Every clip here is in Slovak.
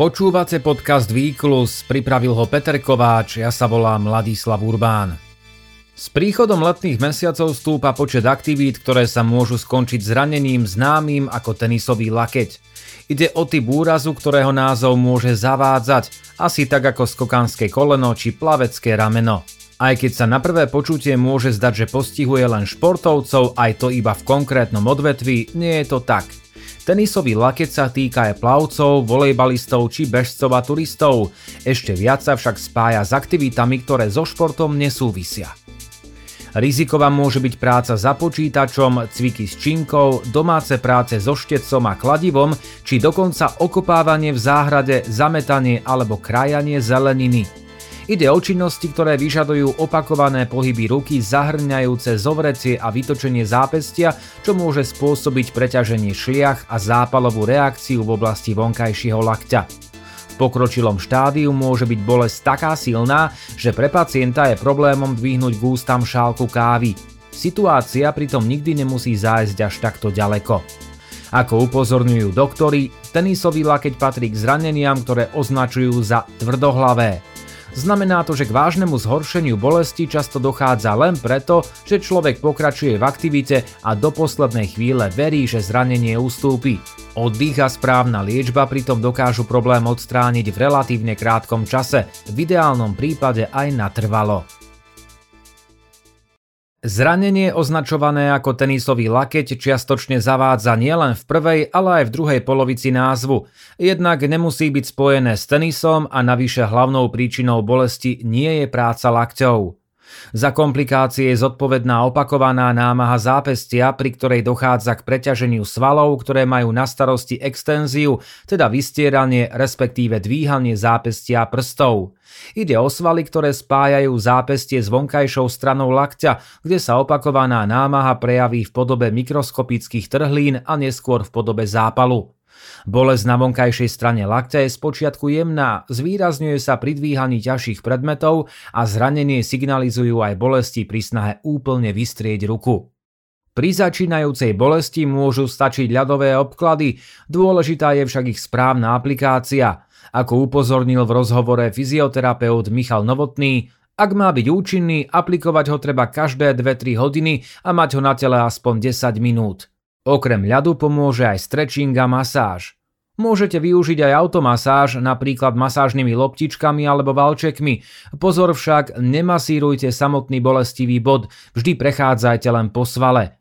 Počúvate podcast Výklus, pripravil ho Peter Kováč, ja sa volám Ladislav Urbán. S príchodom letných mesiacov stúpa počet aktivít, ktoré sa môžu skončiť zranením známym ako tenisový lakeť. Ide o typ úrazu, ktorého názov môže zavádzať, asi tak ako skokánske koleno či plavecké rameno. Aj keď sa na prvé počutie môže zdať, že postihuje len športovcov, aj to iba v konkrétnom odvetví, nie je to tak – Tenisový lakeť sa týka aj plavcov, volejbalistov či bežcov a turistov. Ešte viac sa však spája s aktivitami, ktoré so športom nesúvisia. Riziková môže byť práca za počítačom, cviky s činkou, domáce práce so štecom a kladivom, či dokonca okopávanie v záhrade, zametanie alebo krajanie zeleniny. Ide o činnosti, ktoré vyžadujú opakované pohyby ruky zahrňajúce zovrecie a vytočenie zápestia, čo môže spôsobiť preťaženie šliach a zápalovú reakciu v oblasti vonkajšieho lakťa. Pokročilom štádiu môže byť bolesť taká silná, že pre pacienta je problémom dvihnúť k ústam šálku kávy. Situácia pritom nikdy nemusí zájsť až takto ďaleko. Ako upozorňujú doktori, tenisový lakeť patrí k zraneniam, ktoré označujú za tvrdohlavé. Znamená to, že k vážnemu zhoršeniu bolesti často dochádza len preto, že človek pokračuje v aktivite a do poslednej chvíle verí, že zranenie ustúpi. Oddych a správna liečba pritom dokážu problém odstrániť v relatívne krátkom čase, v ideálnom prípade aj natrvalo. Zranenie označované ako tenisový lakeť čiastočne zavádza nielen v prvej, ale aj v druhej polovici názvu. Jednak nemusí byť spojené s tenisom a navyše hlavnou príčinou bolesti nie je práca lakťov. Za komplikácie je zodpovedná opakovaná námaha zápestia, pri ktorej dochádza k preťaženiu svalov, ktoré majú na starosti extenziu, teda vystieranie, respektíve dvíhanie zápestia prstov. Ide o svaly, ktoré spájajú zápestie s vonkajšou stranou lakťa, kde sa opakovaná námaha prejaví v podobe mikroskopických trhlín a neskôr v podobe zápalu. Bolesť na vonkajšej strane lakťa je spočiatku jemná, zvýrazňuje sa pri dvíhaní ťažších predmetov a zranenie signalizujú aj bolesti pri snahe úplne vystrieť ruku. Pri začínajúcej bolesti môžu stačiť ľadové obklady, dôležitá je však ich správna aplikácia. Ako upozornil v rozhovore fyzioterapeut Michal Novotný, ak má byť účinný, aplikovať ho treba každé 2-3 hodiny a mať ho na tele aspoň 10 minút. Okrem ľadu pomôže aj stretching a masáž. Môžete využiť aj automasáž, napríklad masážnymi loptičkami alebo valčekmi. Pozor však, nemasírujte samotný bolestivý bod, vždy prechádzajte len po svale.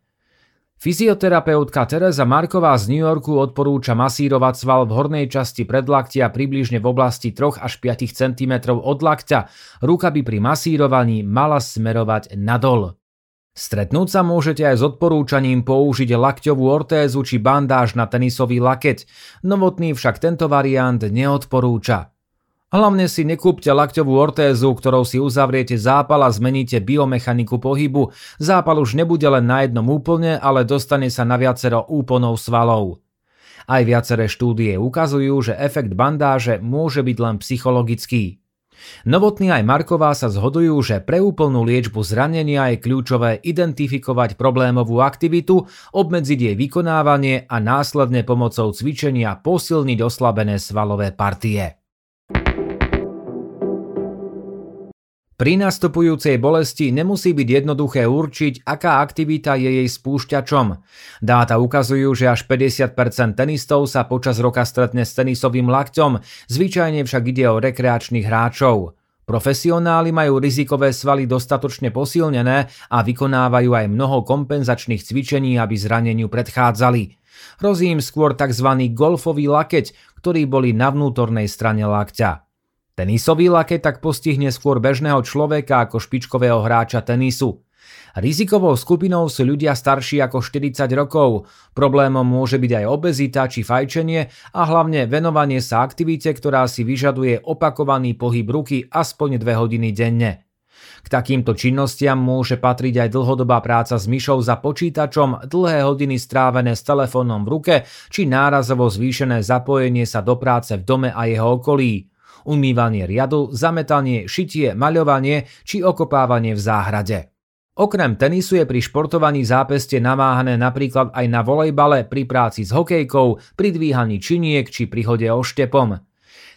Fyzioterapeutka Teresa Marková z New Yorku odporúča masírovať sval v hornej časti predlaktia približne v oblasti 3 až 5 cm od lakťa. Ruka by pri masírovaní mala smerovať nadol. Stretnúť sa môžete aj s odporúčaním použiť lakťovú ortézu či bandáž na tenisový lakeť, novotný však tento variant neodporúča. Hlavne si nekúpte lakťovú ortézu, ktorou si uzavriete zápal a zmeníte biomechaniku pohybu. Zápal už nebude len na jednom úplne, ale dostane sa na viacero úponov svalov. Aj viaceré štúdie ukazujú, že efekt bandáže môže byť len psychologický. Novotný aj Marková sa zhodujú, že pre úplnú liečbu zranenia je kľúčové identifikovať problémovú aktivitu, obmedziť jej vykonávanie a následne pomocou cvičenia posilniť oslabené svalové partie. Pri nastupujúcej bolesti nemusí byť jednoduché určiť, aká aktivita je jej spúšťačom. Dáta ukazujú, že až 50% tenistov sa počas roka stretne s tenisovým lakťom, zvyčajne však ide o rekreačných hráčov. Profesionáli majú rizikové svaly dostatočne posilnené a vykonávajú aj mnoho kompenzačných cvičení, aby zraneniu predchádzali. Hrozí im skôr tzv. golfový lakeť, ktorý boli na vnútornej strane lakťa. Tenisový lakeť tak postihne skôr bežného človeka ako špičkového hráča tenisu. Rizikovou skupinou sú ľudia starší ako 40 rokov. Problémom môže byť aj obezita či fajčenie a hlavne venovanie sa aktivite, ktorá si vyžaduje opakovaný pohyb ruky aspoň 2 hodiny denne. K takýmto činnostiam môže patriť aj dlhodobá práca s myšou za počítačom, dlhé hodiny strávené s telefónom v ruke či nárazovo zvýšené zapojenie sa do práce v dome a jeho okolí umývanie riadu, zametanie, šitie, maľovanie či okopávanie v záhrade. Okrem tenisu je pri športovaní zápeste namáhané napríklad aj na volejbale, pri práci s hokejkou, pri dvíhaní činiek či pri hode oštepom.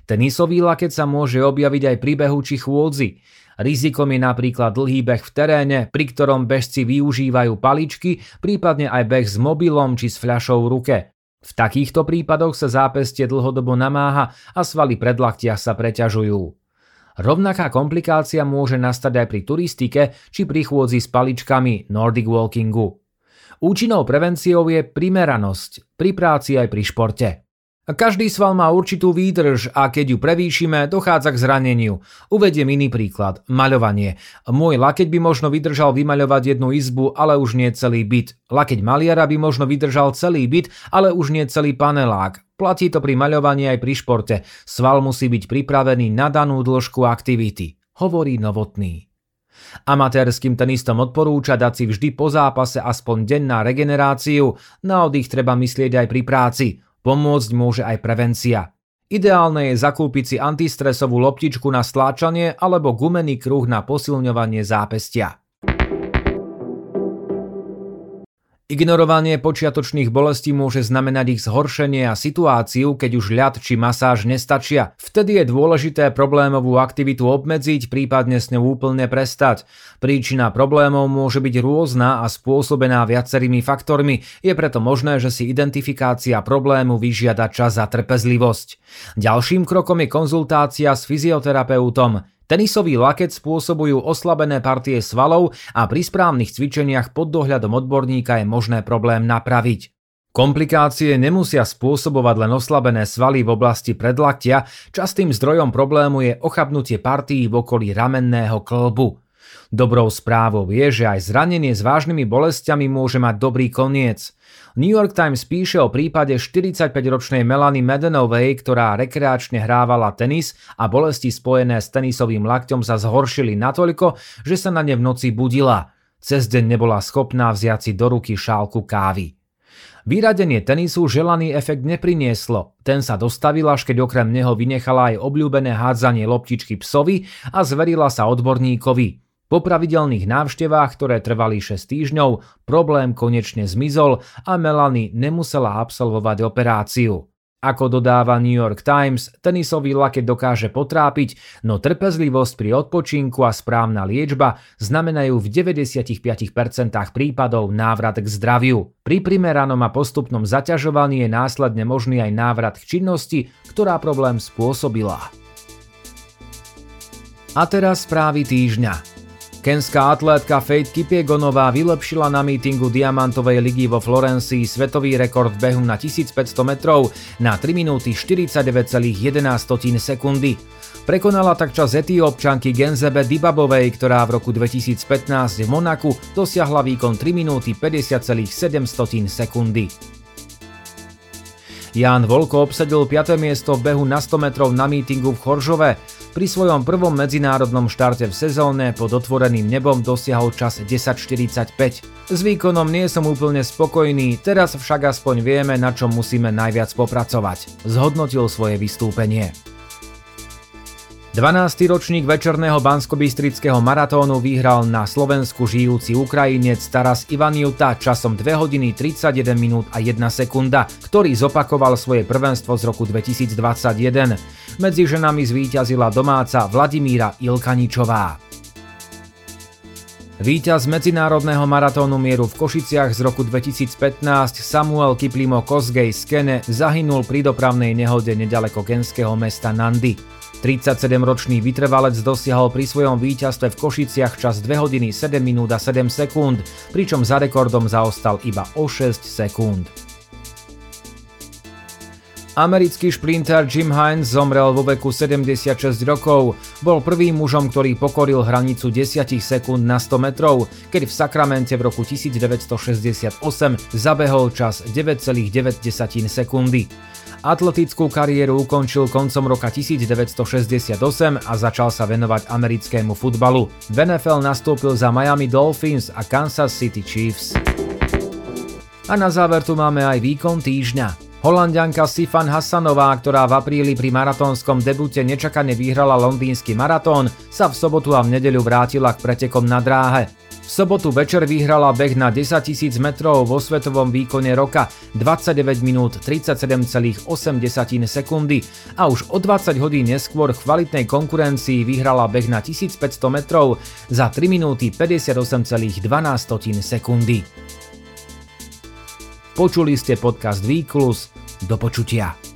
Tenisový laket sa môže objaviť aj pri behu či chôdzi. Rizikom je napríklad dlhý beh v teréne, pri ktorom bežci využívajú paličky, prípadne aj beh s mobilom či s fľašou v ruke. V takýchto prípadoch sa zápestie dlhodobo namáha a svaly predlaktia sa preťažujú. Rovnaká komplikácia môže nastať aj pri turistike či pri chôdzi s paličkami Nordic Walkingu. Účinnou prevenciou je primeranosť pri práci aj pri športe. Každý sval má určitú výdrž a keď ju prevýšime, dochádza k zraneniu. Uvediem iný príklad. Maľovanie. Môj lakeť by možno vydržal vymaľovať jednu izbu, ale už nie celý byt. Lakeť maliara by možno vydržal celý byt, ale už nie celý panelák. Platí to pri maľovaní aj pri športe. Sval musí byť pripravený na danú dĺžku aktivity. Hovorí Novotný. Amatérským tenistom odporúča dať si vždy po zápase aspoň deň na regeneráciu, na oddych treba myslieť aj pri práci. Pomôcť môže aj prevencia. Ideálne je zakúpiť si antistresovú loptičku na stláčanie alebo gumený kruh na posilňovanie zápestia. Ignorovanie počiatočných bolestí môže znamenať ich zhoršenie a situáciu, keď už ľad či masáž nestačia. Vtedy je dôležité problémovú aktivitu obmedziť, prípadne s ňou úplne prestať. Príčina problémov môže byť rôzna a spôsobená viacerými faktormi, je preto možné, že si identifikácia problému vyžiada čas a trpezlivosť. Ďalším krokom je konzultácia s fyzioterapeutom. Tenisový laket spôsobujú oslabené partie svalov a pri správnych cvičeniach pod dohľadom odborníka je možné problém napraviť. Komplikácie nemusia spôsobovať len oslabené svaly v oblasti predlaktia, častým zdrojom problému je ochabnutie partií v okolí ramenného klbu. Dobrou správou je, že aj zranenie s vážnymi bolestiami môže mať dobrý koniec. New York Times píše o prípade 45-ročnej Melanie Medenovej, ktorá rekreačne hrávala tenis a bolesti spojené s tenisovým lakťom sa zhoršili natoľko, že sa na ne v noci budila. Cez deň nebola schopná vziať si do ruky šálku kávy. Vyradenie tenisu želaný efekt neprinieslo. Ten sa dostavil až keď okrem neho vynechala aj obľúbené hádzanie loptičky psovi a zverila sa odborníkovi. Po pravidelných návštevách, ktoré trvali 6 týždňov, problém konečne zmizol a Melanie nemusela absolvovať operáciu. Ako dodáva New York Times, tenisový laket dokáže potrápiť, no trpezlivosť pri odpočinku a správna liečba znamenajú v 95% prípadov návrat k zdraviu. Pri primeranom a postupnom zaťažovaní je následne možný aj návrat k činnosti, ktorá problém spôsobila. A teraz správy týždňa. Kenská atlétka Faith Kipiegonová vylepšila na mítingu Diamantovej ligy vo Florencii svetový rekord behu na 1500 metrov na 3 minúty 49,11 sekundy. Prekonala tak čas etiópčanky Genzebe Dibabovej, ktorá v roku 2015 v Monaku dosiahla výkon 3 minúty 50,7 sekundy. Ján Volko obsadil 5. miesto v behu na 100 metrov na mítingu v Choržove. Pri svojom prvom medzinárodnom štarte v sezóne pod otvoreným nebom dosiahol čas 10.45. S výkonom nie som úplne spokojný, teraz však aspoň vieme, na čom musíme najviac popracovať. Zhodnotil svoje vystúpenie. 12. ročník večerného banskobistrického maratónu vyhral na Slovensku žijúci Ukrajinec Taras Ivaniuta časom 2 hodiny 31 minút a 1 sekunda, ktorý zopakoval svoje prvenstvo z roku 2021. Medzi ženami zvíťazila domáca Vladimíra Ilkaničová. Výťaz medzinárodného maratónu mieru v Košiciach z roku 2015 Samuel Kiplimo Kosgej z Kene zahynul pri dopravnej nehode nedaleko kenského mesta Nandi. 37-ročný vytrvalec dosiahol pri svojom víťazstve v Košiciach čas 2 hodiny 7 minút a 7 sekúnd, pričom za rekordom zaostal iba o 6 sekúnd. Americký šprinter Jim Hines zomrel vo veku 76 rokov. Bol prvým mužom, ktorý pokoril hranicu 10 sekúnd na 100 metrov, keď v Sakramente v roku 1968 zabehol čas 9,9 sekundy. Atletickú kariéru ukončil koncom roka 1968 a začal sa venovať americkému futbalu. V NFL nastúpil za Miami Dolphins a Kansas City Chiefs. A na záver tu máme aj výkon týždňa. Holandianka Sifan Hassanová, ktorá v apríli pri maratónskom debute nečakane vyhrala londýnsky maratón, sa v sobotu a v nedeľu vrátila k pretekom na dráhe. V sobotu večer vyhrala beh na 10 000 metrov vo svetovom výkone roka 29 minút 37,8 sekundy a už o 20 hodín neskôr v kvalitnej konkurencii vyhrala beh na 1500 metrov za 3 minúty 58,12 sekundy. Počuli ste podcast Výklus. Do počutia.